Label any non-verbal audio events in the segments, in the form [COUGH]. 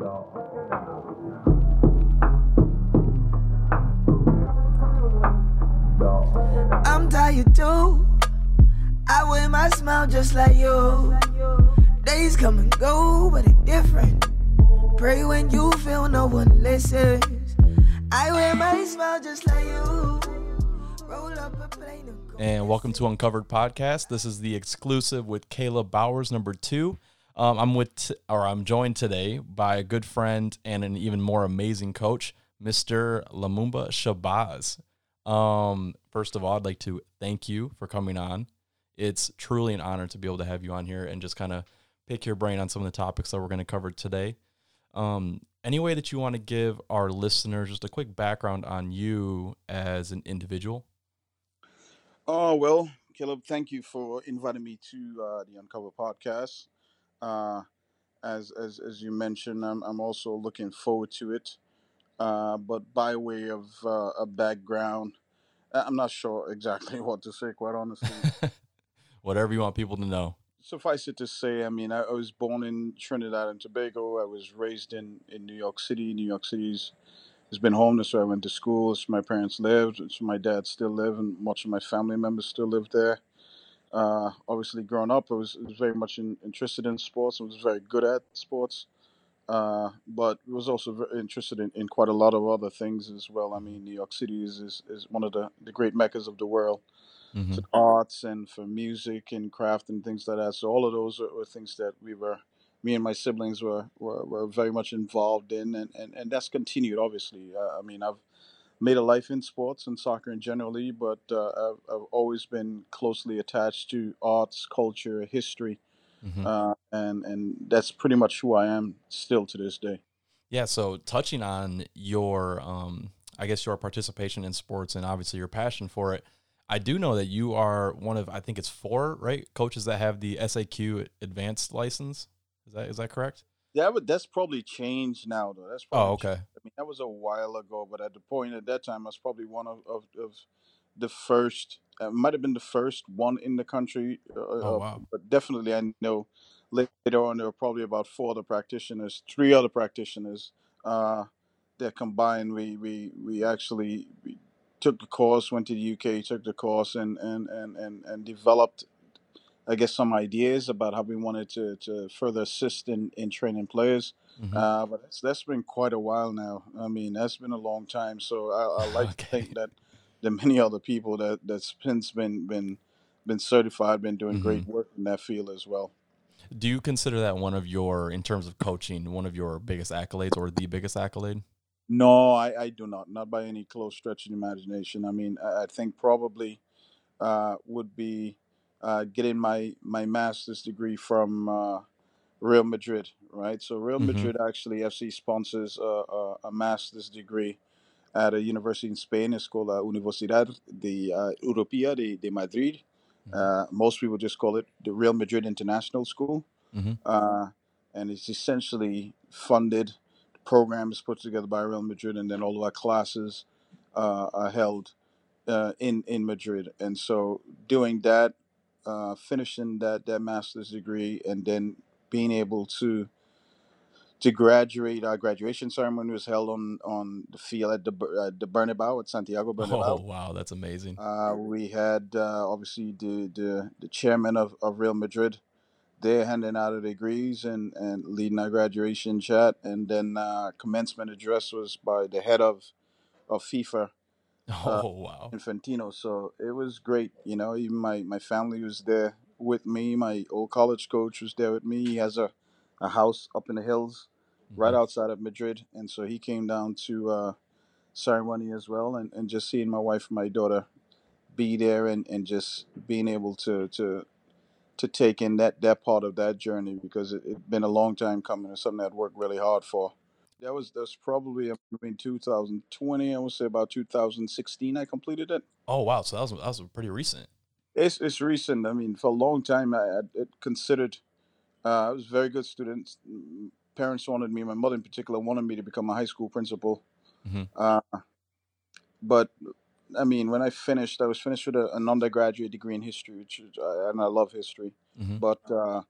I'm tired too. I wear my smile just like you. Days come and go, but it's different. Pray when you feel no one listens. I wear my smile just like you. And welcome to Uncovered Podcast. This is the exclusive with Caleb Bowers, number two. Um, I'm with, or I'm joined today by a good friend and an even more amazing coach, Mr. Lumumba Shabazz. Um, first of all, I'd like to thank you for coming on. It's truly an honor to be able to have you on here and just kind of pick your brain on some of the topics that we're going to cover today. Um, any way that you want to give our listeners just a quick background on you as an individual? Oh well, Caleb, thank you for inviting me to uh, the Uncover podcast. Uh, as as as you mentioned, I'm I'm also looking forward to it. Uh, but by way of uh, a background, I'm not sure exactly [LAUGHS] what to say. Quite honestly, [LAUGHS] Whatever you want people to know. suffice it to say, I mean, I, I was born in Trinidad and Tobago. I was raised in in New York City. New York City's has been home. That's where I went to school. It's where my parents lived. It's where my dad still live, and much of my family members still live there. Uh, obviously, growing up, I was, was very much in, interested in sports. I was very good at sports, uh, but was also very interested in, in quite a lot of other things as well. I mean, New York City is, is, is one of the, the great meccas of the world Mhm. for arts and for music and craft and things like that. So all of those were, were things that we were, me and my siblings were, were, were very much involved in, and, and, and that's continued. Obviously, uh, I mean, I've made a life in sports and soccer in generally, but uh, I've, I've always been closely attached to arts, culture, history, Mhm. uh, and and that's pretty much who I am still to this day. Yeah, so touching on your um I guess your participation in sports and obviously your passion for it. I do know that you are one of I think it's four, right? Coaches that have the SAQ advanced license. Is that is that correct? Yeah, but that's probably changed now, though. That's Oh, probably okay. I mean, that was a while ago, but at the point at that time, I was probably one of, of, of the first, uh, might have been the first one in the country. Uh, Oh, uh, wow. But definitely, I know later on, there were probably about four other practitioners, three other practitioners uh, that combined. We, we, we actually we took the course, went to the UK, took the course, and, and, and, and, and developed, I guess, some ideas about how we wanted to, to further assist in, in training players. Mhm. Uh, but that's, that's been quite a while now. I mean, that's been a long time. So I, I [LAUGHS] like to think that the many other people that that's since been been been certified, been doing great Mm-hmm. work in that field as well. Do you consider that one of your in terms of coaching, one of your biggest accolades or the biggest accolade? No, I, I do not, not by any close stretch of the imagination. I mean, I, I think probably uh, would be uh, getting my my master's degree from uh, Real Madrid, right? So Real Mhm. Madrid actually FC sponsors a, a, master's degree at a university in Spain. It's called uh, Universidad de uh, Europea de, de Madrid. Mhm. Uh, most people just call it the Real Madrid International School. Mhm. Uh, and it's essentially funded. The program is put together by Real Madrid, and then all of our classes uh, are held uh, in in Madrid. And so, doing that, uh, finishing that that master's degree, and then being able to to graduate. Our graduation ceremony was held on on the field at the uh, the Bernabeu at Santiago [LAUGHS] Bernabeu. Oh, wow, that's amazing. Uh, we had uh, obviously the, the the chairman of, of Real Madrid there handing out the degrees and, and leading our graduation chat, and then uh, commencement address was by the head of of FIFA, uh, [LAUGHS] Oh, wow. Infantino. So it was great. You know, even my, my family was there with me. My old college coach was there with me. He has a, a house up in the hills right Mhm. outside of Madrid, and so he came down to uh, ceremony as well, and, and just seeing my wife and my daughter be there, and, and just being able to to to take in that that part of that journey because it, it's been a long time coming and something I'd worked really hard for. That was that's probably in 2020. I would say about 2016. I completed it. Oh, wow. So that was that was pretty recent. It's it's recent. I mean, for a long time, I considered. Uh, I was a very good student. Parents wanted me. My mother, in particular, wanted me to become a high school principal. Mhm. Uh, but I mean, when I finished, I was finished with a, an undergraduate degree in history, which is, uh, and I love history. Mhm. But uh,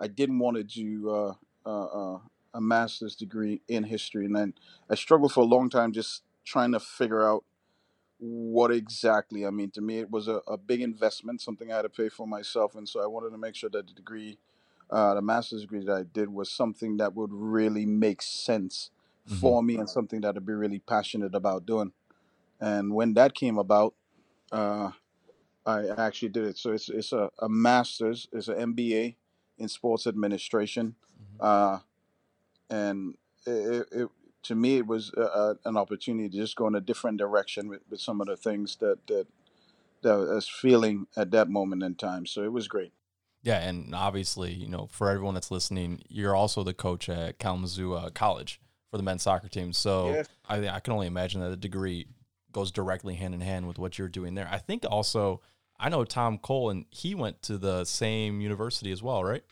I didn't want to do uh, uh, uh, a master's degree in history, and then I struggled for a long time just trying to figure out what exactly. I mean, to me, it was a, a big investment, something I had to pay for myself, and so I wanted to make sure that the degree, uh, the master's degree that I did, was something that would really make sense hmm for me and something that I'd be really passionate about doing. And when that came about, uh, I actually did it. So it's it's a, a master's, it's an MBA in sports administration, hmm uh, and it, it, to me it was a, a, an opportunity to just go in a different direction with, with some of the things that that that I was feeling at that moment in time. So it was great. Yeah, and obviously, you know, for everyone that's listening, you're also the coach at Kalamazoo uh, College for the men's soccer team. So Yes. I, I can only imagine that the degree goes directly hand in hand with what you're doing there. I think also, I know Tom Cole, and he went to the same university as well, right?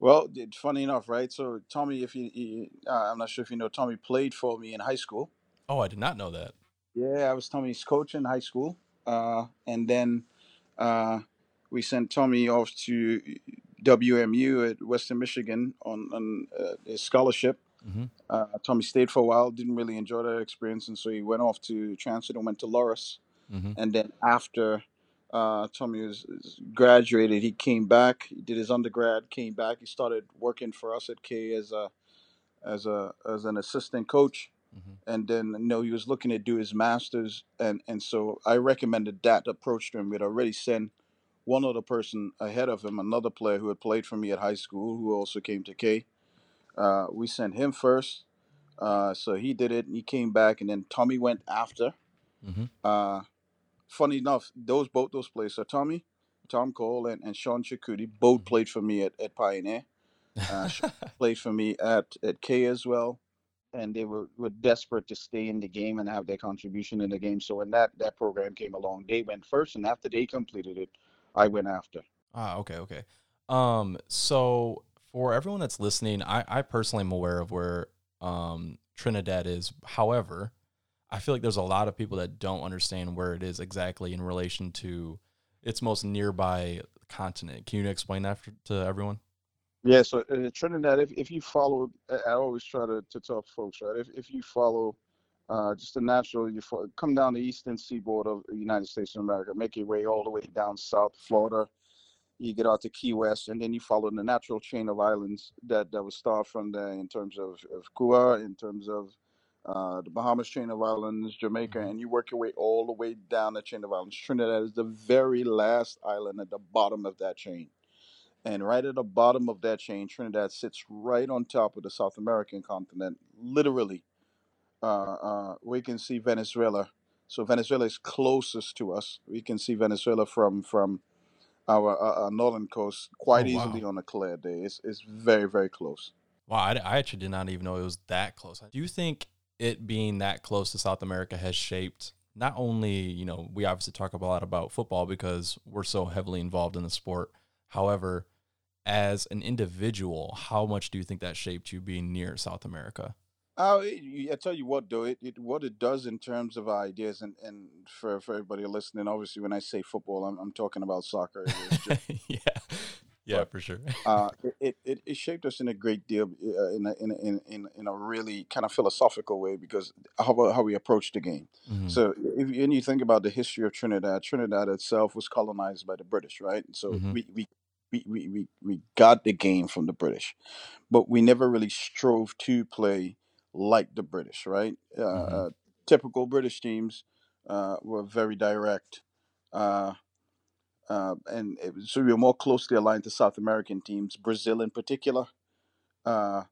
Well, it- funny enough, right? So Tommy, if you, you uh, I'm not sure if you know, Tommy played for me in high school. Oh, I did not know that. Yeah, I was Tommy's coach in high school, uh, and then uh, we sent Tommy off to WMU at Western Michigan on, on uh, his scholarship. hmm Uh, Tommy stayed for a while, didn't really enjoy that experience, and so he went off to transfer and went to Loras. hmm And then after uh, Tommy was was graduated, he came back. He did his undergrad, came back. He started working for us at K as a as a as an assistant coach. Hmm and then you know he was looking to do his masters. And and so i recommended that approach to him. We'd already sent one other person ahead of him another player who had played for me at high school who also came to k. Uh, we sent him first. Uh, so he did it. And he came back. And then tommy went after. Hmm uh, funny enough those both those players so tommy tom cole and, and sean Chakudi both Mhm. played for me at, at pioneer uh, [LAUGHS] played for me at, at k as well and they were, were desperate to stay in the game and have their contribution in the game. So when that that program came along, they went first, and after they completed it, I went after. Ah, okay, okay. Um, so for everyone that's listening, I, I personally am aware of where um Trinidad is. However, I feel like there's a lot of people that don't understand where it is exactly in relation to its most nearby continent. Can you explain that for, to everyone? Yeah, so uh, Trinidad, if, if you follow, I always try to, to tell folks, right? If, if you follow uh, just the natural, you come down the eastern seaboard of the United States of America, make your way all the way down south Florida, you get out to Key West, and then you follow the natural chain of islands that, that would start from there in terms of, of Cuba, in terms of uh, the Bahamas chain of islands, Jamaica, Mhm. and you work your way all the way down the chain of islands. Trinidad is the very last island at the bottom of that chain. And right at the bottom of that chain, Trinidad sits right on top of the South American continent. Literally, uh, uh, we can see Venezuela. So Venezuela is closest to us. We can see Venezuela from from our, uh, uh, northern coast quite Oh, easily wow. on a clear day. It's it's very very close. Wow, I, I actually did not even know it was that close. Do you think it being that close to South America has shaped not only, you know, we obviously talk a lot about football because we're so heavily involved in the sport. However, as an individual, how much do you think that shaped you being near South America? Oh, it, I tell you what, though, it, it what it does in terms of ideas, and, and for, for everybody listening, obviously, when I say football, I'm, I'm talking about soccer. [LAUGHS] It's just, yeah. Yeah, but for sure. [LAUGHS] uh, it, it, it shaped us in a great deal, uh, in, a, in, a, in, in a really kind of philosophical way, because how how we approach the game. Mhm, So, if you- and you think about the history of Trinidad, Trinidad itself was colonized by the British, right? So Mhm. we, we, we, we, we, we got the game from the British, but we never really strove to play like the British, right? Uh, Mhm. uh, typical British teams uh, were very direct. Uh, uh, and it was, so we were more closely aligned to South American teams, Brazil in particular. Uh,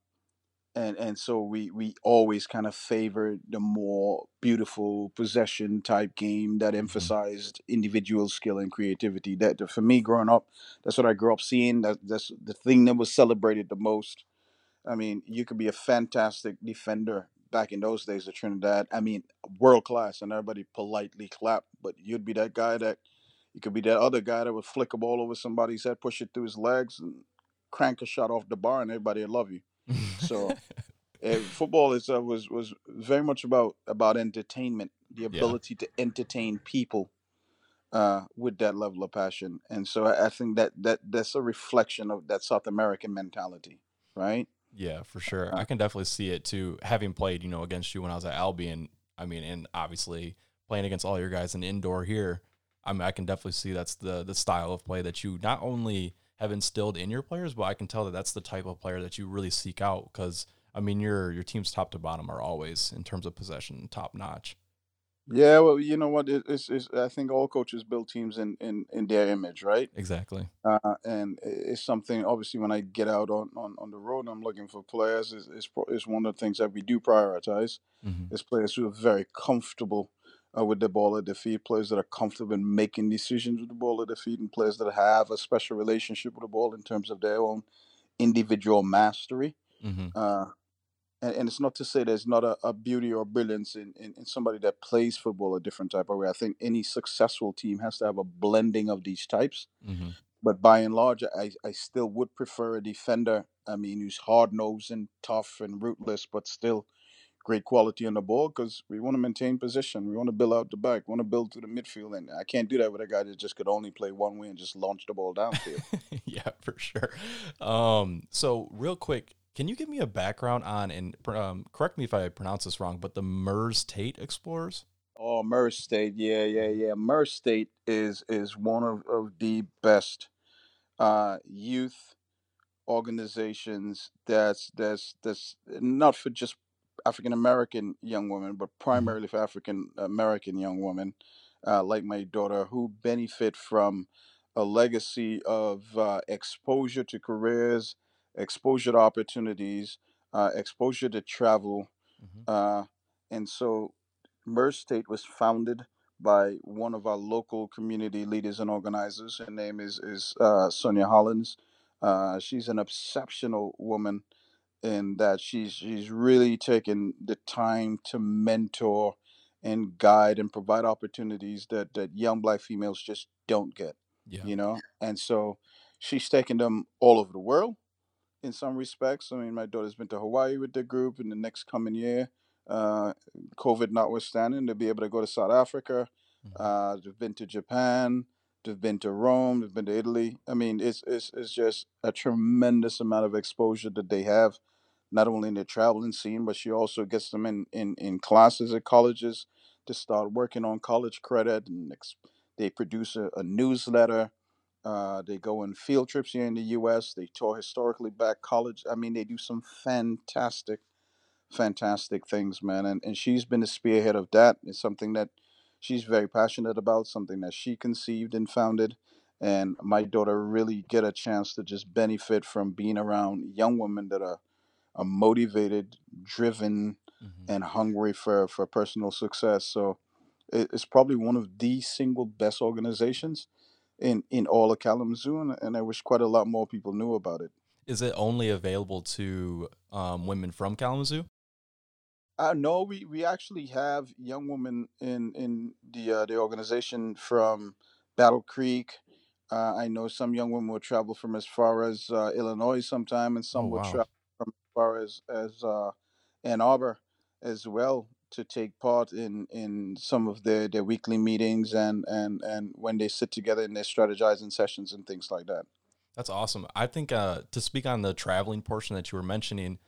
and and so we we always kind of favored the more beautiful possession type game that Mhm. emphasized individual skill and creativity that for me growing up that's what i grew up seeing that that's the thing that was celebrated the most i mean you could be a fantastic defender back in those days of trinidad i mean world class and everybody politely clapped but you'd be that guy that you could be that other guy that would flick a ball over somebody's head push it through his legs and crank a shot off the bar and everybody would love you so uh, [LAUGHS] football is uh, was was very much about about entertainment, the yeah. ability to entertain people uh, with that level of passion, and so I, I think that that that's a reflection of that South American mentality, right? Yeah, for sure. I can definitely see it too. Having played, you know, against you when I was at Albion, I mean, and obviously playing against all your guys in indoor here, I mean, I can definitely see that's the the style of play that you not only have instilled in your players, but I can tell that that's the type of player that you really seek out because I mean, your your teams top to bottom are always in terms of possession top notch. Yeah, well, you know what? It, it's, it's, I think all coaches build teams in, in, in their image, right? Exactly. Uh, and it's something, obviously, when I get out on, on, on the road, and I'm looking for players. It's, it's, it's one of the things that we do prioritize. Mm-hmm. Is players who are very comfortable uh, with the ball at their feet, players that are comfortable in making decisions with the ball at their feet, and players that have a special relationship with the ball in terms of their own individual mastery. Mm-hmm. Uh, and, and it's not to say there's not a, a beauty or brilliance in, in, in somebody that plays football a different type of way. I think any successful team has to have a blending of these types. Mm-hmm. But by and large, I, I still would prefer a defender. I mean, who's hard nosed and tough and rootless, but still great quality on the ball because we want to maintain position. We want to build out the back. We want to build through the midfield. And I can't do that with a guy that just could only play one way and just launch the ball downfield. [LAUGHS] yeah, for sure. Um, so, real quick, can you give me a background on, and um, correct me if I pronounce this wrong, but the Merze Tate Explorers? Oh, Merze Tate, yeah, yeah, yeah. Merze Tate is is one of, of the best uh, youth organizations that's that's that's not for just African American young women, but primarily for African American young women, uh, like my daughter, who benefit from a legacy of uh, exposure to careers, exposure to opportunities, uh, exposure to travel, Mhm. uh, and so Merze Tate was founded by one of our local community leaders and organizers. Her name is is uh, Sonya Hollins. Uh, she's an exceptional woman in that she's she's really taken the time to mentor and guide and provide opportunities that that young black females just don't get Yeah. you know and so she's taken them all over the world in some respects i mean my daughter's been to hawaii with the group in the next coming year uh, covid notwithstanding they'll be able to go to south africa Mhm. uh, they've been to japan they've been to rome they've been to italy i mean it's, it's, it's just a tremendous amount of exposure that they have not only in their traveling scene but she also gets them in, in, in classes at colleges to start working on college credit and ex- they produce a, a newsletter uh, they go on field trips here in the U.S. They tour historically back college. I mean, they do some fantastic, fantastic things, man. And and she's been the spearhead of that. It's something that she's very passionate about. Something that she conceived and founded. And my daughter really get a chance to just benefit from being around young women that are, are motivated, driven, Mhm. and hungry for for personal success. So it, it's probably one of the single best organizations in in all of Kalamazoo, and, and I wish quite a lot more people knew about it. Is it only available to um, women from Kalamazoo? Uh, no, we, we actually have young women in in the uh, the organization from Battle Creek. Uh, I know some young women will travel from as far as uh, Illinois sometime, and some Oh, will wow. travel from as far as as uh, Ann Arbor as well to take part in, in some of their, their weekly meetings and, and, and when they sit together in their strategizing sessions and things like that. That's awesome. I think uh, to speak on the traveling portion that you were mentioning,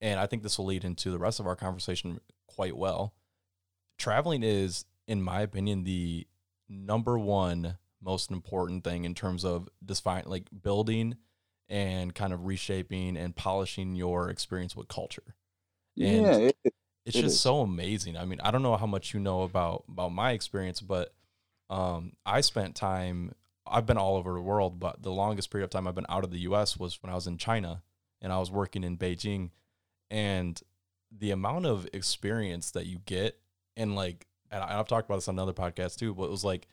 and I think this will lead into the rest of our conversation quite well. Traveling is, in my opinion, the number one most important thing in terms of define like building and kind of reshaping and polishing your experience with culture. And yeah, it, it- it's It just is. so amazing. I mean, I don't know how much you know about about my experience, but um, I spent time. I've been all over the world, but the longest period of time I've been out of the U.S. was when I was in China, and I was working in Beijing, and the amount of experience that you get, and like, and I've talked about this on another podcast too, but it was like,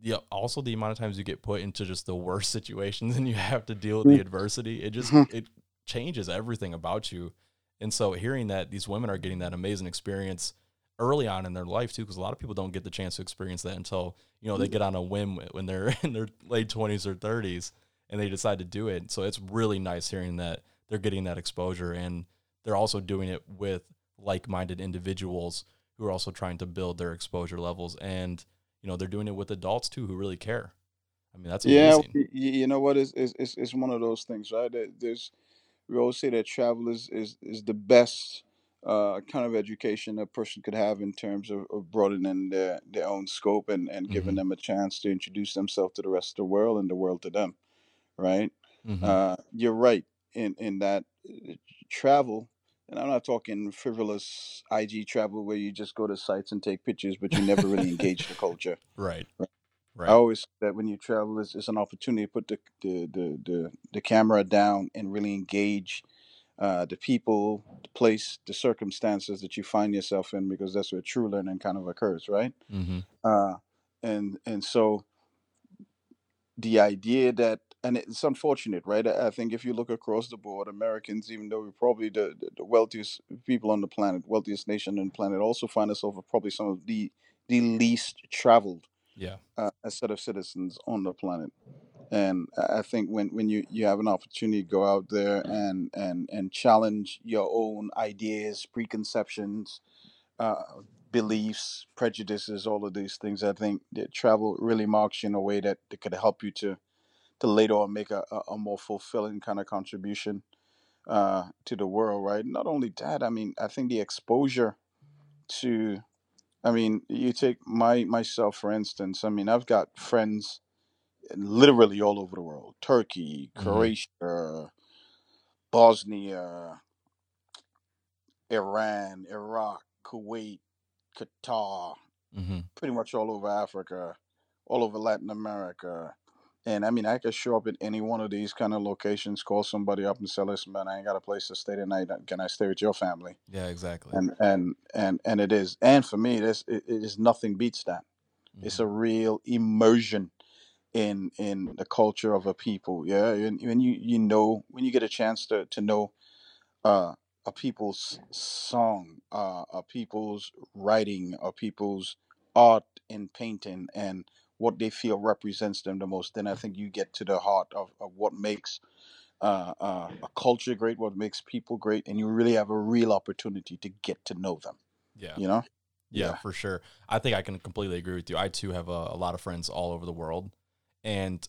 yeah, also the amount of times you get put into just the worst [LAUGHS] situations and you have to deal with the Mm. adversity. It just Mhm. it changes everything about you. And so hearing that these women are getting that amazing experience early on in their life too, because a lot of people don't get the chance to experience that until you know they get on a whim when they're [LAUGHS] in their late twenties or thirties and they decide to do it. So it's really nice hearing that they're getting that exposure and they're also doing it with like-minded individuals who are also trying to build their exposure levels and you know they're doing it with adults too who really care. I mean that's yeah, amazing. y- y- you know what is it's, it's one of those things, right? There- There's we always say that travel is is, is the best uh, kind of education a person could have in terms of, of broadening their, their own scope and, and giving Mm-hmm. them a chance to introduce themselves to the rest of the world and the world to them, right? Mm-hmm. Uh, you're right in in that uh, travel, and I'm not talking frivolous IG travel where you just go to sites and take pictures, but you never really engage the [LAUGHS] culture. right. Right. Right. I always say that when you travel, it's, it's an opportunity to put the the, the the the camera down and really engage uh, the people, the place, the circumstances that you find yourself in, because that's where true learning kind of occurs, right? mm-hmm. Uh, and and so the idea that and it's unfortunate right? I I think if you look across the board americans even though we're probably the, the, the wealthiest people on the planet wealthiest nation on the planet also find ourselves with probably some of the the least traveled Yeah. uh, a set of citizens on the planet. And i I think when when you you have an opportunity to go out there and and and challenge your own ideas preconceptions uh, beliefs prejudices all of these things i think that travel really marks you in a way that, that could help you to to later on make a, a, more fulfilling kind of contribution uh, to the world, right? Not only that, I mean, I think the exposure to, I mean, you take my myself for instance. I mean, I've got friends literally all over the world: Turkey, Mhm. Croatia, Bosnia, Iran, Iraq, Kuwait, Qatar, Mm-hmm. pretty much all over Africa, all over Latin America. And I mean, I could show up at any one of these kind of locations, call somebody up and say, "Listen, man, I ain't got a place to stay tonight. Can I stay with your family?" Yeah. Exactly. And and and and it is. And for me, this it, it is nothing beats that. It's Mhm. a real immersion in in the culture of a people. Yeah, and when you you know when you get a chance to to know uh, a people's song, uh, a people's writing, a people's art and painting, and what they feel represents them the most, then I think you get to the heart of, of what makes uh, uh, a culture great, what makes people great, and you really have a real opportunity to get to know them. yeah. You know? Yeah, Yeah. for sure. I think I can completely agree with you. I too have a, a lot of friends all over the world. And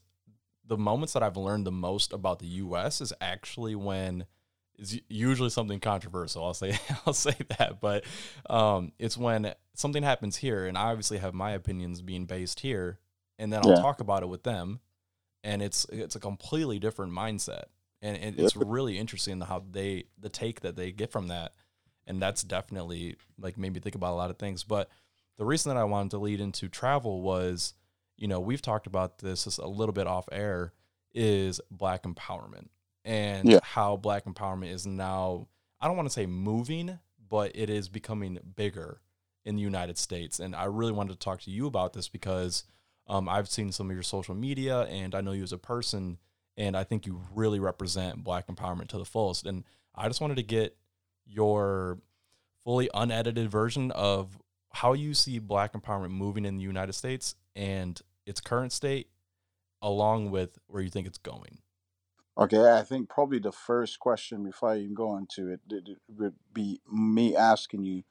the moments that I've learned the most about the US is actually when it's usually something controversial. I'll say [LAUGHS] I'll say that, but um, it's when something happens here, and I obviously have my opinions being based here, and then I'll Yeah. talk about it with them, and it's it's a completely different mindset, and, it's really interesting how they the take that they get from that, and that's definitely like made me think about a lot of things. But the reason that I wanted to lead into travel was, you know, we've talked about this just a little bit off air, is black empowerment and Yeah. how black empowerment is now I don't want to say moving, but it is becoming bigger in the United States. And I really wanted to talk to you about this because um, I've seen some of your social media and I know you as a person, and I think you really represent black empowerment to the fullest. And I just wanted to get your fully unedited version of how you see black empowerment moving in the United States and its current state, along with where you think it's going. Okay, I think probably the first question before I even go into it, it it would be me asking you,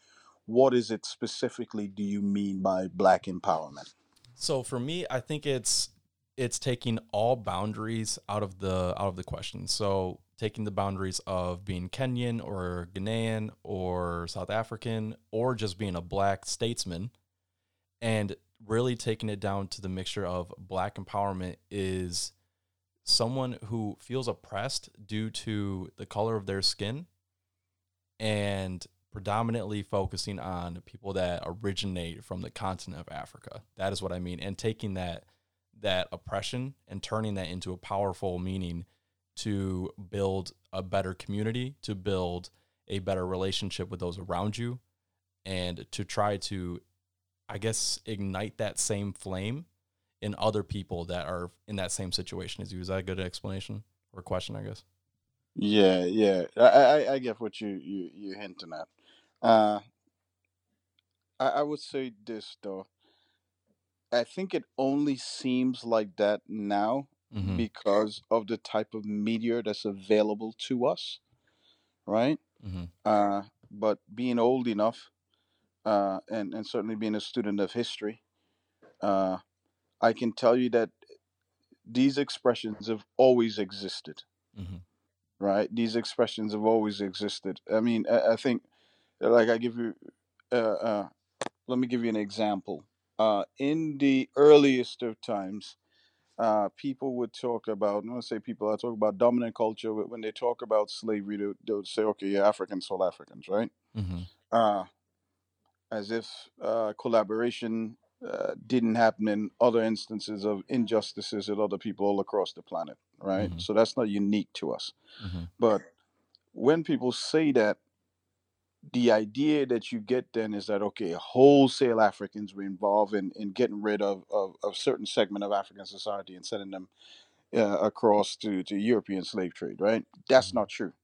what is it specifically do you mean by black empowerment? So for me, I think it's it's taking all boundaries out of the out of the question. So taking the boundaries of being Kenyan or Ghanaian or South African or just being a black statesman and really taking it down to the mixture of black empowerment is someone who feels oppressed due to the color of their skin and predominantly focusing on people that originate from the continent of Africa. That is what I mean. And taking that that oppression and turning that into a powerful meaning to build a better community, to build a better relationship with those around you, and to try to, I guess, ignite that same flame in other people that are in that same situation as you. Is that a good explanation or question, I guess? Yeah, yeah, I I, I get what you you you're hinting at. Uh, I, I would say this though. I think it only seems like that now Mm-hmm. because of the type of media that's available to us, right? Mm-hmm. Uh, but being old enough, uh, and and certainly being a student of history, uh, I can tell you that these expressions have always existed, Mm-hmm. right? These expressions have always existed. I mean, I, I think, like, I give you, uh, uh, let me give you an example. Uh, in the earliest of times, uh, people would talk about, I to say people, I talk about dominant culture. When they talk about slavery, they, they would say, okay, yeah, Africans sold Africans, right? Mm-hmm. Uh, as if uh, collaboration uh, didn't happen in other instances of injustices with other people all across the planet, right? Mhm. So that's not unique to us. Mm-hmm. But when people say that, the idea that you get then is that okay, wholesale Africans were involved in, in getting rid of, of, of certain segment of African society and sending them uh, across to, to European slave trade, right? That's Mhm. not true.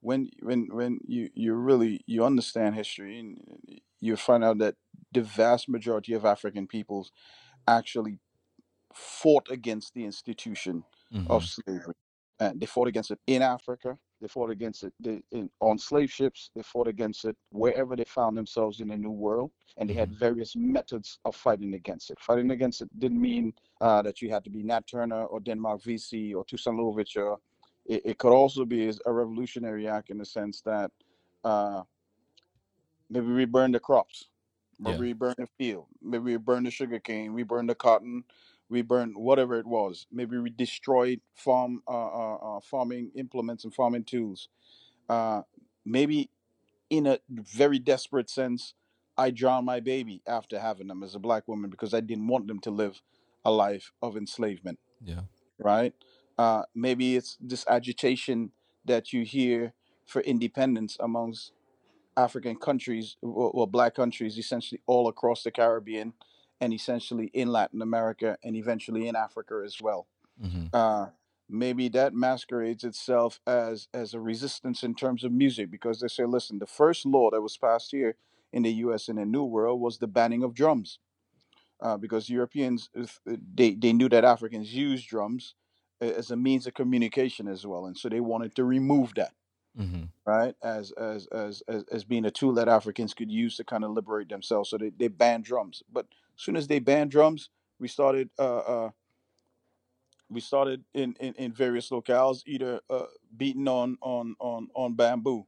When when when you, you really you understand history and you find out that the vast majority of African peoples actually fought against the institution Mm-hmm. of slavery. And they fought against it in Africa. They fought against it they, in, on slave ships. They fought against it wherever they found themselves in the New World. And they had various methods of fighting against it. Fighting against it didn't mean uh, that you had to be Nat Turner or Denmark Vesey or Toussaint Louverture. It, it could also be a revolutionary act in the sense that uh, maybe we burn the crops, maybe Yeah. we burn the field, maybe we burn the sugar cane, we burn the cotton, we burned whatever it was. Maybe we destroyed farm uh, uh, uh, farming implements and farming tools. Uh, maybe in a very desperate sense, I drowned my baby after having them as a black woman because I didn't want them to live a life of enslavement Yeah. right? Uh, maybe it's this agitation that you hear for independence amongst African countries, or, or black countries, essentially all across the Caribbean and essentially in Latin America and eventually in Africa as well. Mm-hmm. Uh, maybe that masquerades itself as as a resistance in terms of music because they say, listen, the first law that was passed here in the U.S. in the New World was the banning of drums uh, because Europeans uh, they they knew that Africans used drums as a means of communication as well, and so they wanted to remove that Mm-hmm. right as as as as, as being a tool that Africans could use to kind of liberate themselves. So they, they banned drums, but as soon as they banned drums, we started uh, uh, we started in, in, in various locales either uh, beating on on on on bamboo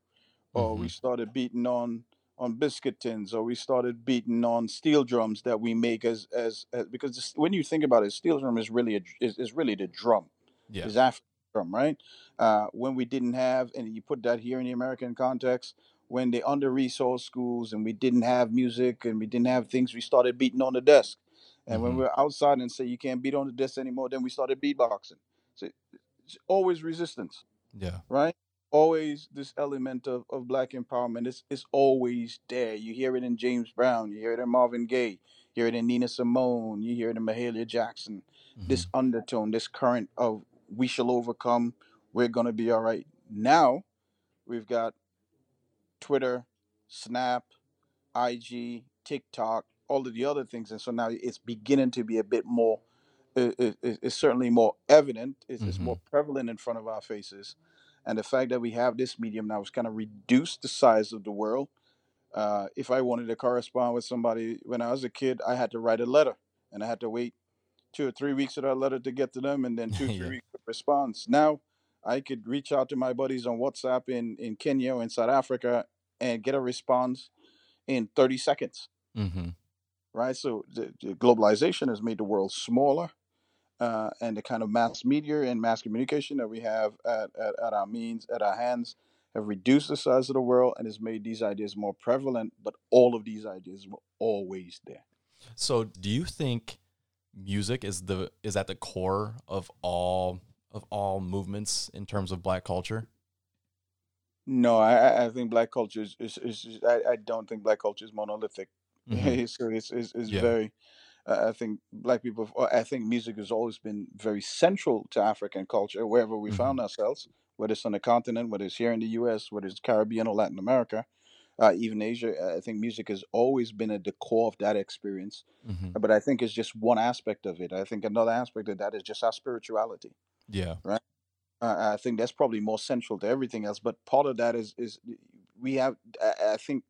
or we started beating on on biscuit tins or we started beating on steel drums that we make as as, as because this, when you think about it steel drum is really a, is, is really the drum Yeah. is African drum, right? Uh, when we didn't have, and you put that here in the American context, when they under resourced schools and we didn't have music and we didn't have things, we started beating on the desk. And when Mhm. we we're outside and say you can't beat on the desk anymore, then we started beatboxing. So it's always resistance, Yeah. right? Always this element of, of black empowerment. It's, it's always there. You hear it in James Brown, you hear it in Marvin Gaye, you hear it in Nina Simone, you hear it in Mahalia Jackson this undertone, this current of we shall overcome, we're gonna be all right. Now we've got Twitter, Snap, IG, TikTok, all of the other things, and so now it's beginning to be a bit more. It, it, it- it's certainly more evident. It's, it's more prevalent in front of our faces, and the fact that we have this medium now has kind of reduced the size of the world. Uh, if I wanted to correspond with somebody when I was a kid, I had to write a letter, and I had to wait two or three weeks for that letter to get to them, and then [LAUGHS] two, three Yeah. weeks for response. Now, I could reach out to my buddies on WhatsApp in in Kenya or in South Africa and get a response in 30 seconds, Mm-hmm. right? So the, the globalization has made the world smaller, uh, and the kind of mass media and mass communication that we have at, at, at our means, at our hands, have reduced the size of the world and has made these ideas more prevalent. But all of these ideas were always there. So, do you think music is the is at the core of all of all movements in terms of black culture? No, I, I- think black culture is, is, is, is- I, I don't think black culture is monolithic. [LAUGHS] Mhm. so it's, it's, it's Yeah. very, uh, I think black people, I think music has always been very central to African culture, wherever we Mhm. found ourselves, whether it's on the continent, whether it's here in the US, whether it's Caribbean or Latin America, uh, even Asia. I think music has always been at the core of that experience. Mhm. But I think it's just one aspect of it. I think another aspect of that is just our spirituality. Yeah. Uh, I think that's probably more central to everything else. But part of that is is we have. I, I think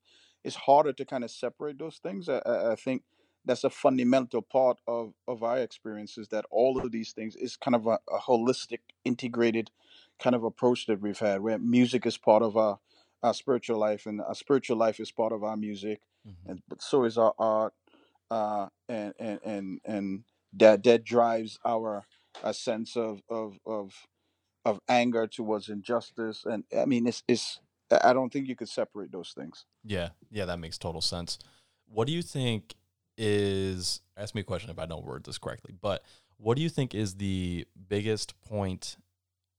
it's harder to kind of separate those things. I, I think that's a fundamental part of of our experiences. That all of these things is kind of a, a holistic, integrated kind of approach that we've had, where music is part of our our spiritual life, and our spiritual life is part of our music, hmm and but so is our art, uh, and and and and that that drives our a sense of of of of anger towards injustice, and I mean, it's it's I don't think you could separate those things. Yeah, yeah, that makes total sense. What do you think is? Ask me a question if I don't word this correctly. But what do you think is the biggest point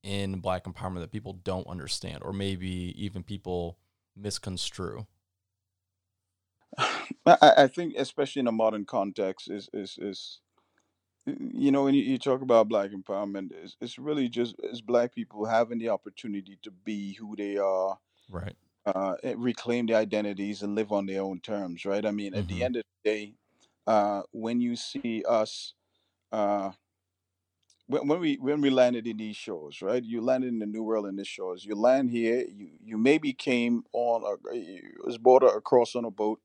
in Black empowerment that people don't understand, or maybe even people misconstrue? [SIGHS] I I think, especially in a modern context, is is is you know when you, you talk about black empowerment, it's, it's really just as black people having the opportunity to be who they are, Right. uh, reclaim their identities and live on their own terms, right? I mean, at the hmm end of the day, uh, when you see us, uh, when, when we when we landed in these shores, right? You landed in the New World in these shores. You land here. You you maybe came on a was brought across on a boat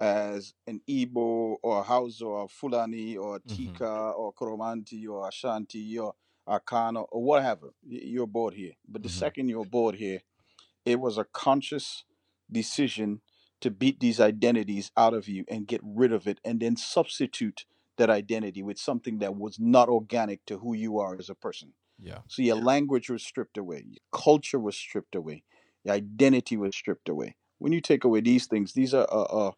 as an Igbo or a Hausa or a Fulani or a hmm Tika or Koromanti or Ashanti or Akana or whatever. You're aboard here. But the hmm second you're aboard here, it was a conscious decision to beat these identities out of you and get rid of it and then substitute that identity with something that was not organic to who you are as a person. Yeah. So your language was stripped away, your culture was stripped away, your identity was stripped away. When you take away these things, these are uh, uh,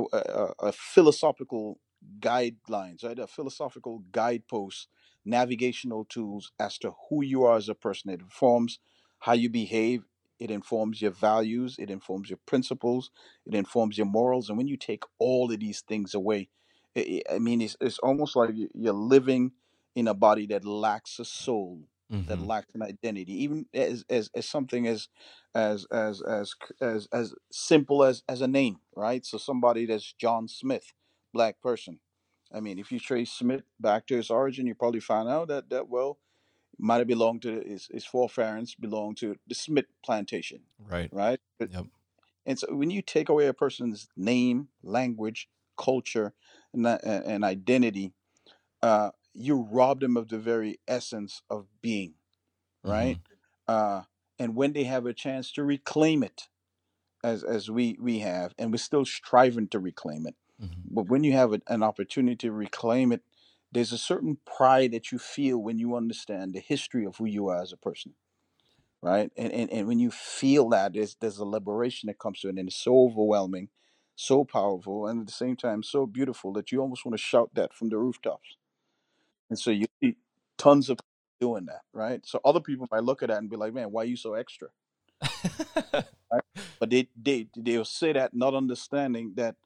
a, a, philosophical guidelines, right? A philosophical guideposts, navigational tools as to who you are as a person. It informs how you behave. It informs your values. It informs your principles. It informs your morals. And when you take all of these things away, I I- mean, it's, it's almost like you- you're living in a body that lacks a soul, that hmm lacks an identity, even as as, as something as as as as as as simple as as a name, right? So somebody that's John Smith, black person. I mean, if you trace Smith back to his origin, you probably find out that that well might have belonged to his his foreparents belonged to the Smith plantation, Right. right? But- Yep. And so when you take away a person's name, language, culture, and, and and identity, uh, you rob them of the very essence of being, right? Uh, and when they have a chance to reclaim it, as as we we have, and we're still striving to reclaim it. hmm But when you have a, an opportunity to reclaim it, there's a certain pride that you feel when you understand the history of who you are as a person, right? And and, and when you feel that, there's there's a liberation that comes to it, and it's so overwhelming, so powerful, and at the same time so beautiful that you almost want to shout that from the rooftops. And so you see tons of doing that, right? So other people might look at that and be like, "Man, why are you so extra?" [LAUGHS] Right? But they they they'll say that not understanding that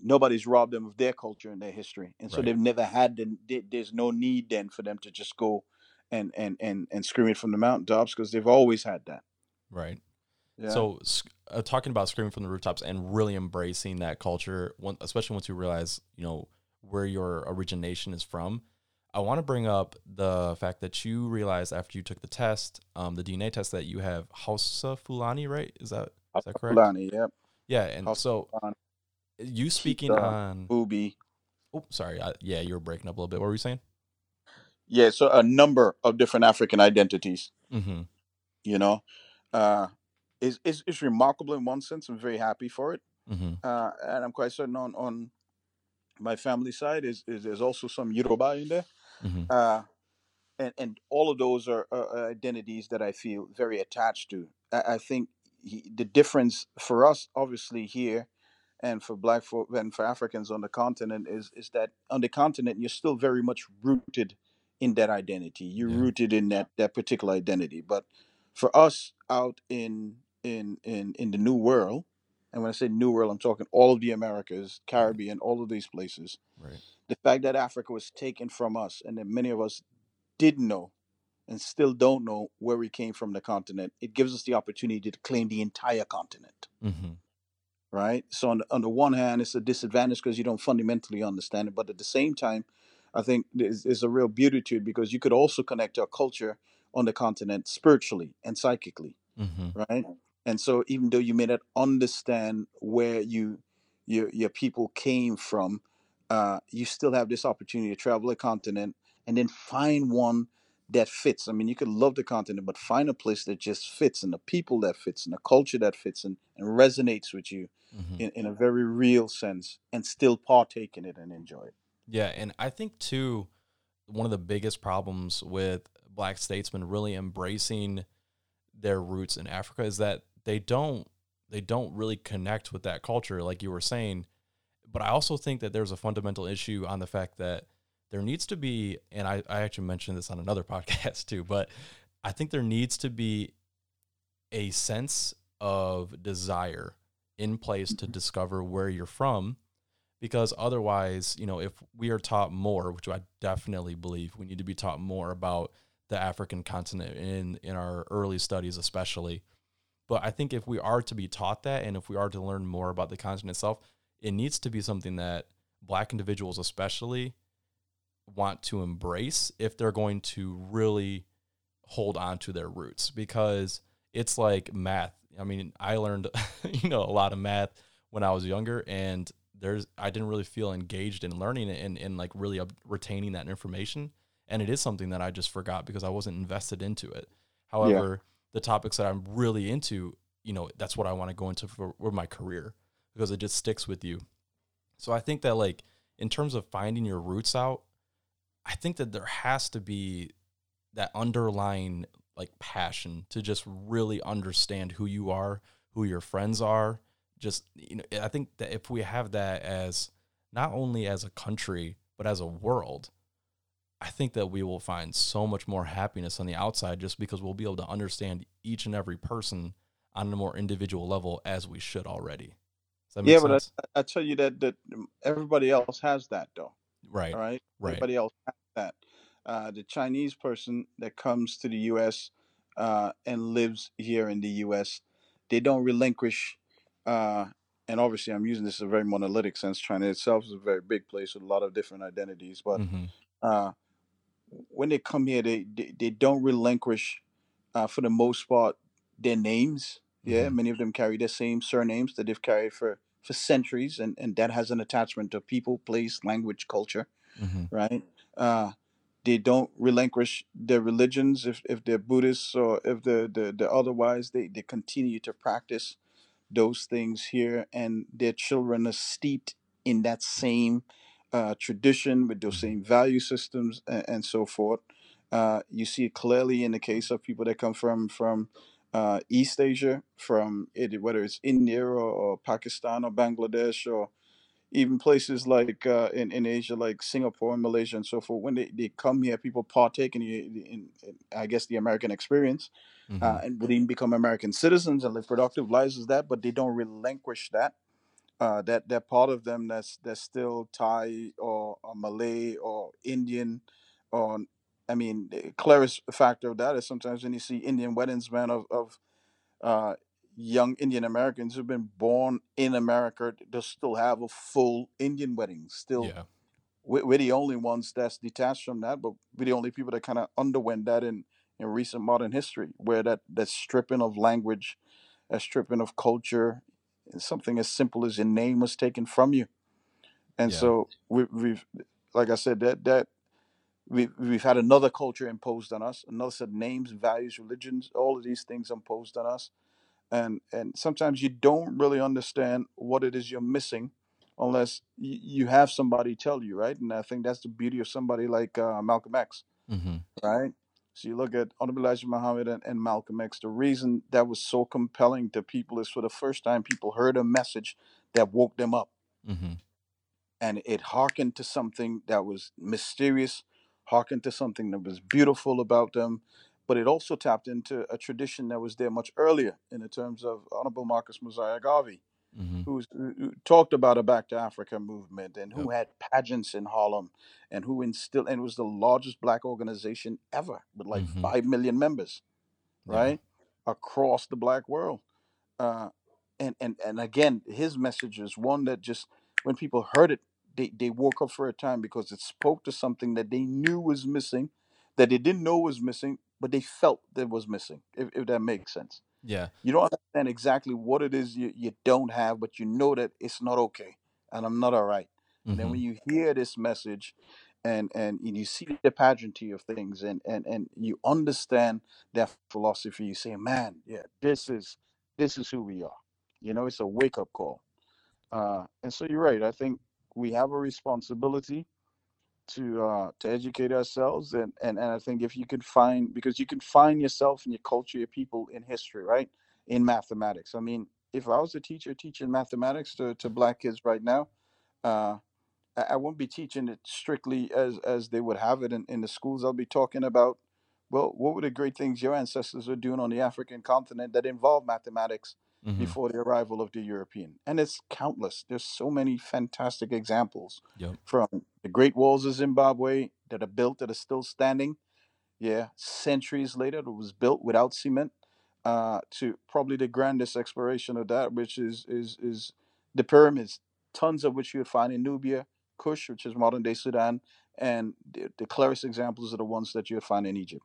nobody's robbed them of their culture and their history, and so right. they've never had. The, they, there's no need then for them to just go and and and and scream it from the mountaintops because they've always had that. Right. Yeah. So, uh, talking about screaming from the rooftops and really embracing that culture, one, especially once you realize, you know, where your origination is from. I want to bring up the fact that you realized after you took the test, um, the DNA test, that you have Hausa Fulani, right? Is that is that correct? Fulani, yep. Yeah, and Hausa so Fulani, you speaking Kita, on. Booby. Oh, sorry. I, yeah, you were breaking up a little bit. What were you saying? Yeah, so a number of different African identities. Mm-hmm. You know, uh, is is is remarkable in one sense. I'm very happy for it, Mm-hmm. uh, and I'm quite certain on on my family side is, is there's also some Yoruba in there. Mm-hmm. Uh, and, and all of those are, are identities that I feel very attached to. I, I think he, the difference for us, obviously here, and for Black folk and for Africans on the continent is is that on the continent you're still very much rooted in that identity. You're Yeah. rooted in that that particular identity. But for us out in in in in the New World, and when I say New World, I'm talking all of the Americas, Caribbean, all of these places. Right. The fact that Africa was taken from us, and that many of us didn't know and still don't know where we came from the continent, it gives us the opportunity to claim the entire continent, Mm-hmm. right? So on the, on the one hand, it's a disadvantage because you don't fundamentally understand it, but at the same time, I think there's, there's a real beauty to it because you could also connect our culture on the continent spiritually and psychically, Mm-hmm. right? And so even though you may not understand where you your your people came from, uh, you still have this opportunity to travel a continent and then find one that fits. I mean, you could love the continent, but find a place that just fits and the people that fits and the culture that fits and, and resonates with you hmm in, in a very real sense and still partake in it and enjoy it. Yeah, and I think too, one of the biggest problems with black statesmen really embracing their roots in Africa is that they don't they don't really connect with that culture, like you were saying. But I also think that there's a fundamental issue on the fact that there needs to be, and I, I actually mentioned this on another [LAUGHS] podcast too, but I think there needs to be a sense of desire in place to mm-hmm. discover where you're from because otherwise, you know, if we are taught more, which I definitely believe we need to be taught more about the African continent in in our early studies especially. But I think if we are to be taught that and if we are to learn more about the content itself, it needs to be something that black individuals especially want to embrace if they're going to really hold on to their roots because it's like math. I mean, I learned [LAUGHS] you know a lot of math when I was younger and there's I didn't really feel engaged in learning it and, and like really retaining that information. And it is something that I just forgot because I wasn't invested into it. However, the topics that I'm really into, you know, that's what I want to go into for, for my career because it just sticks with you. So I think that like in terms of finding your roots out, I think that there has to be that underlying like passion to just really understand who you are, who your friends are. Just you know, I think that if we have that as not only as a country but as a world, I think that we will find so much more happiness on the outside just because we'll be able to understand each and every person on a more individual level as we should already. Does that make Yeah, but? I, I tell you that that everybody else has that though. right. All right, Right. everybody else has that. Uh, the Chinese person that comes to the U.S. Uh, and lives here in the U.S. They don't relinquish. Uh, and obviously, I'm using this in a very monolithic sense. China itself is a very big place with a lot of different identities, but Mm-hmm. When they come here, they they, they don't relinquish, uh, for the most part, their names. Yeah, Mhm. many of them carry the same surnames that they've carried for for centuries, and and that has an attachment to people, place, language, culture. Mm-hmm. Right? Uh, they don't relinquish their religions if, if they're Buddhists or if they're, they're, they're otherwise. They they continue to practice those things here, and their children are steeped in that same uh, tradition with those Mhm. same value systems and, and so forth. Uh, you see it clearly in the case of people that come from from uh, East Asia, from it, whether it's India or, or Pakistan or Bangladesh or even places like uh, in, in Asia, like Singapore and Malaysia and so forth. When they, they come here, people partake in, in, in I guess, the American experience Mm-hmm. uh, and would even become American citizens and live productive lives as that, but they don't relinquish that. Uh, that that part of them that's that's still Thai or, or Malay or Indian, or I mean, the clearest factor of that is sometimes when you see Indian weddings, man, of of uh, young Indian Americans who've been born in America, they still have a full Indian wedding. Still, yeah. we're, we're the only ones that's detached from that, but we're the only people that kind of underwent that in, in recent modern history, where that, that stripping of language, that stripping of culture, something as simple as your name was taken from you. And Yeah. so we, we've, like I said, that that we we've had another culture imposed on us, another set of names, values, religions, all of these things imposed on us, and and sometimes you don't really understand what it is you're missing, unless you, you have somebody tell you, right? And I think that's the beauty of somebody like uh, Malcolm X, Mm-hmm. right? So you look at Honorable Elijah Muhammad and, and Malcolm X. The reason that was so compelling to people is for the first time people heard a message that woke them up Mm-hmm. and it hearkened to something that was mysterious, hearkened to something that was beautiful about them, but it also tapped into a tradition that was there much earlier in the terms of Honorable Marcus Mosiah Garvey, Mm-hmm. who's, who talked about a Back to Africa movement and who Yep. had pageants in Harlem and who instilled, and was the largest black organization ever with like Mhm. 5 million members, Yeah. right? Across the black world uh, and and and again, his message is one that just when people heard it, they they woke up for a time because it spoke to something that they knew was missing, that they didn't know was missing, but they felt that was missing. If, if that makes sense, Yeah. you don't understand exactly what it is you, you don't have, but you know that it's not okay, and I'm not all right. And then Mm-hmm. when you hear this message, and and you see the pageantry of things and and and you understand their philosophy you say man yeah this is this is who we are you know it's a wake-up call uh and so you're right i think we have a responsibility to uh to educate ourselves and and, and i think if you could find because you can find yourself and your culture your people in history right in mathematics i mean if i was a teacher teaching mathematics to, to black kids right now uh I, I won't be teaching it strictly as as they would have it in, in the schools. I'll be talking about, well, what were the great things your ancestors were doing on the African continent that involved mathematics Mm-hmm. before the arrival of the European. And it's countless. There's so many fantastic examples Yep. from the Great Walls of Zimbabwe that are built that are still standing. Yeah, centuries later, it was built without cement. Uh, to probably the grandest exploration of that, which is is is the pyramids, tons of which you would find in Nubia, Kush, which is modern day Sudan, and the, the clearest examples are the ones that you would find in Egypt,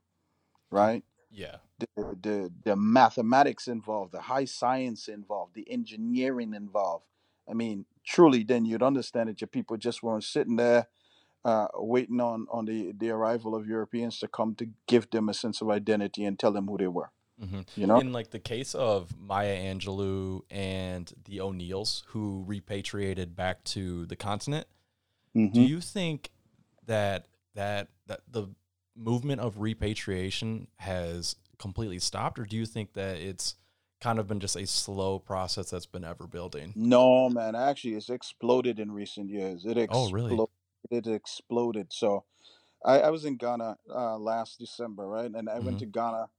right? Yeah. the, the the mathematics involved, the high science involved, the engineering involved. I mean, truly, then you'd understand that your people just weren't sitting there uh, waiting on on the the arrival of Europeans to come to give them a sense of identity and tell them who they were. Mm-hmm. You know, In like the case of Maya Angelou and the O'Neals, who repatriated back to the continent, do Mhm. you think that that that the movement of repatriation has completely stopped, or do you think that it's kind of been just a slow process that's been ever building? no man, actually, it's exploded in recent years. It Oh, really? exploded. It exploded. So, I, I was in Ghana uh, last December, right? And I went Mhm. to Ghana.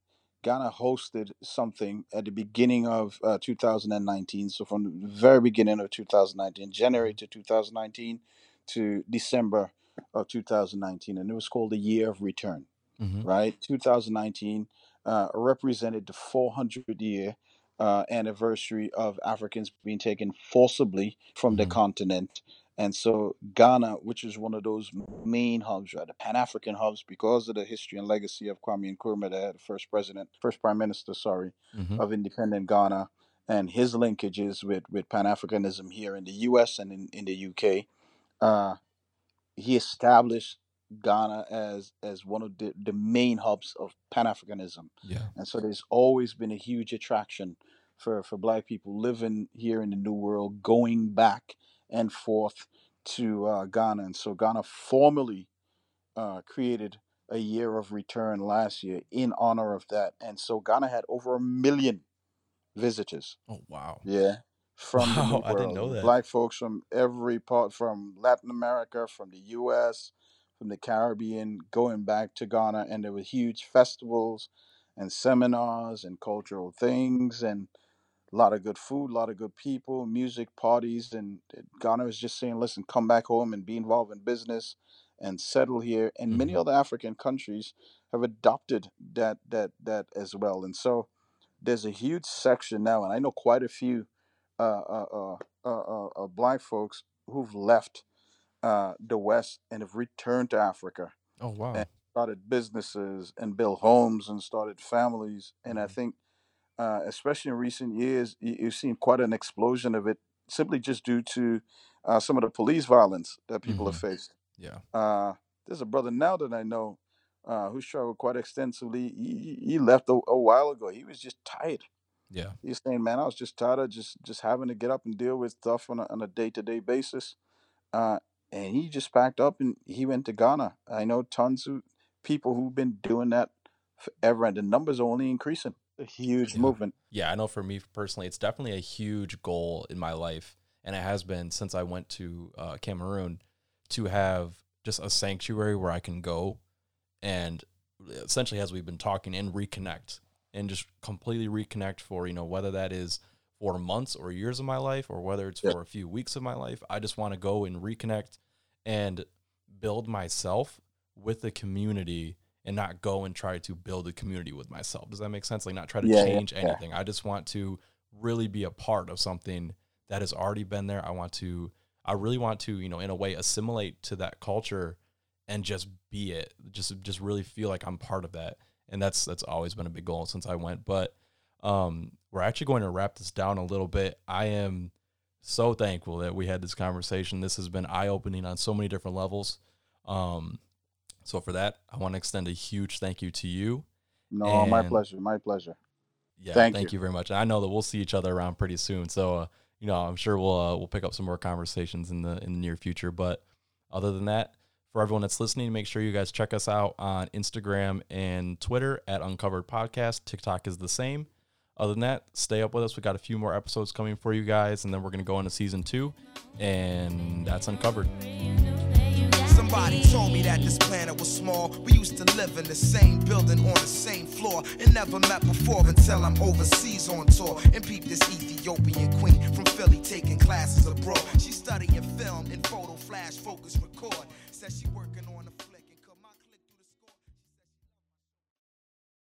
Ghana hosted something at the beginning of uh, 2019. So from the very beginning of 2019, January to 2019 to December of 2019, and it was called the Year of Return Mm-hmm. right? 2019 uh, represented the 400 year uh, anniversary of Africans being taken forcibly from the Mhm. continent. And so Ghana, which is one of those main hubs, right, the Pan African hubs, because of the history and legacy of Kwame Nkrumah, the the first president, first prime minister, sorry, Mm-hmm. of independent Ghana, and his linkages with, with Pan Africanism here in the US and in, in the UK. Uh, he established Ghana as as one of the, the main hubs of Pan Africanism, Yeah. and so there's always been a huge attraction for for Black people living here in the New World, going back and forth to uh, Ghana, and so Ghana formally uh, created a year of return last year in honor of that, and so Ghana had over a million visitors. Oh wow. Yeah. From the Wow, I didn't know that. Black folks from every part from Latin America, from the US, from the Caribbean, going back to Ghana and there were huge festivals and seminars and cultural things and a lot of good food, a lot of good people, music, parties, and Ghana was just saying, listen, come back home and be involved in business and settle here. And many Mhm. other African countries have adopted that that that as well. And so there's a huge section now, and I know quite a few uh, uh, uh, uh, uh, uh, black folks who've left uh, the West and have returned to Africa Oh wow. and started businesses and built homes and started families. And I Mhm. think, uh, especially in recent years, you, you've seen quite an explosion of it simply just due to uh, some of the police violence that people have faced. Yeah. Uh, there's a brother now that I know uh, who's traveled quite extensively. He, he he left a, a while ago. He was just tired. Yeah. He's saying, "Man, I was just tired of just just having to get up and deal with stuff on a, on a day-to-day basis." Uh, and he just packed up and he went to Ghana. I know tons of people who've been doing that forever, and the numbers are only increasing. A huge Yeah. movement. Yeah, I know for me personally, it's definitely a huge goal in my life, and it has been since I went to uh, Cameroon to have just a sanctuary where I can go and essentially, as we've been talking, and reconnect and just completely reconnect for you know whether that is for months or years of my life or whether it's Yeah. for a few weeks of my life. I just want to go and reconnect and build myself with the community and not go and try to build a community with myself. Does that make sense? Like not try to Yeah, change yeah. anything. I just want to really be a part of something that has already been there. I want to I really want to, you know, in a way assimilate to that culture and just be it. Just just really feel like I'm part of that. And that's that's always been a big goal since I went. But um we're actually going to wrap this down a little bit. I am so thankful that we had this conversation. This has been eye opening on so many different levels. Um, so for that, I want to extend a huge thank you to you. No, my pleasure. My pleasure. Yeah, Thank thank, you. you. very much. And I know that we'll see each other around pretty soon. So, uh, you know, I'm sure we'll uh, we'll pick up some more conversations in the in the near future. But other than that, for everyone that's listening, make sure you guys check us out on Instagram and Twitter at Uncovered Podcast. TikTok is the same. Other than that, stay up with us. We got a few more episodes coming for you guys, and then we're gonna go into season two, and that's Uncovered. Somebody told me that this planet was small. We used to live in the same building on the same floor and never met before until I'm overseas on tour and peep this Ethiopian queen from Philly taking classes abroad. She's studying film and photo flash focus record. Says she working.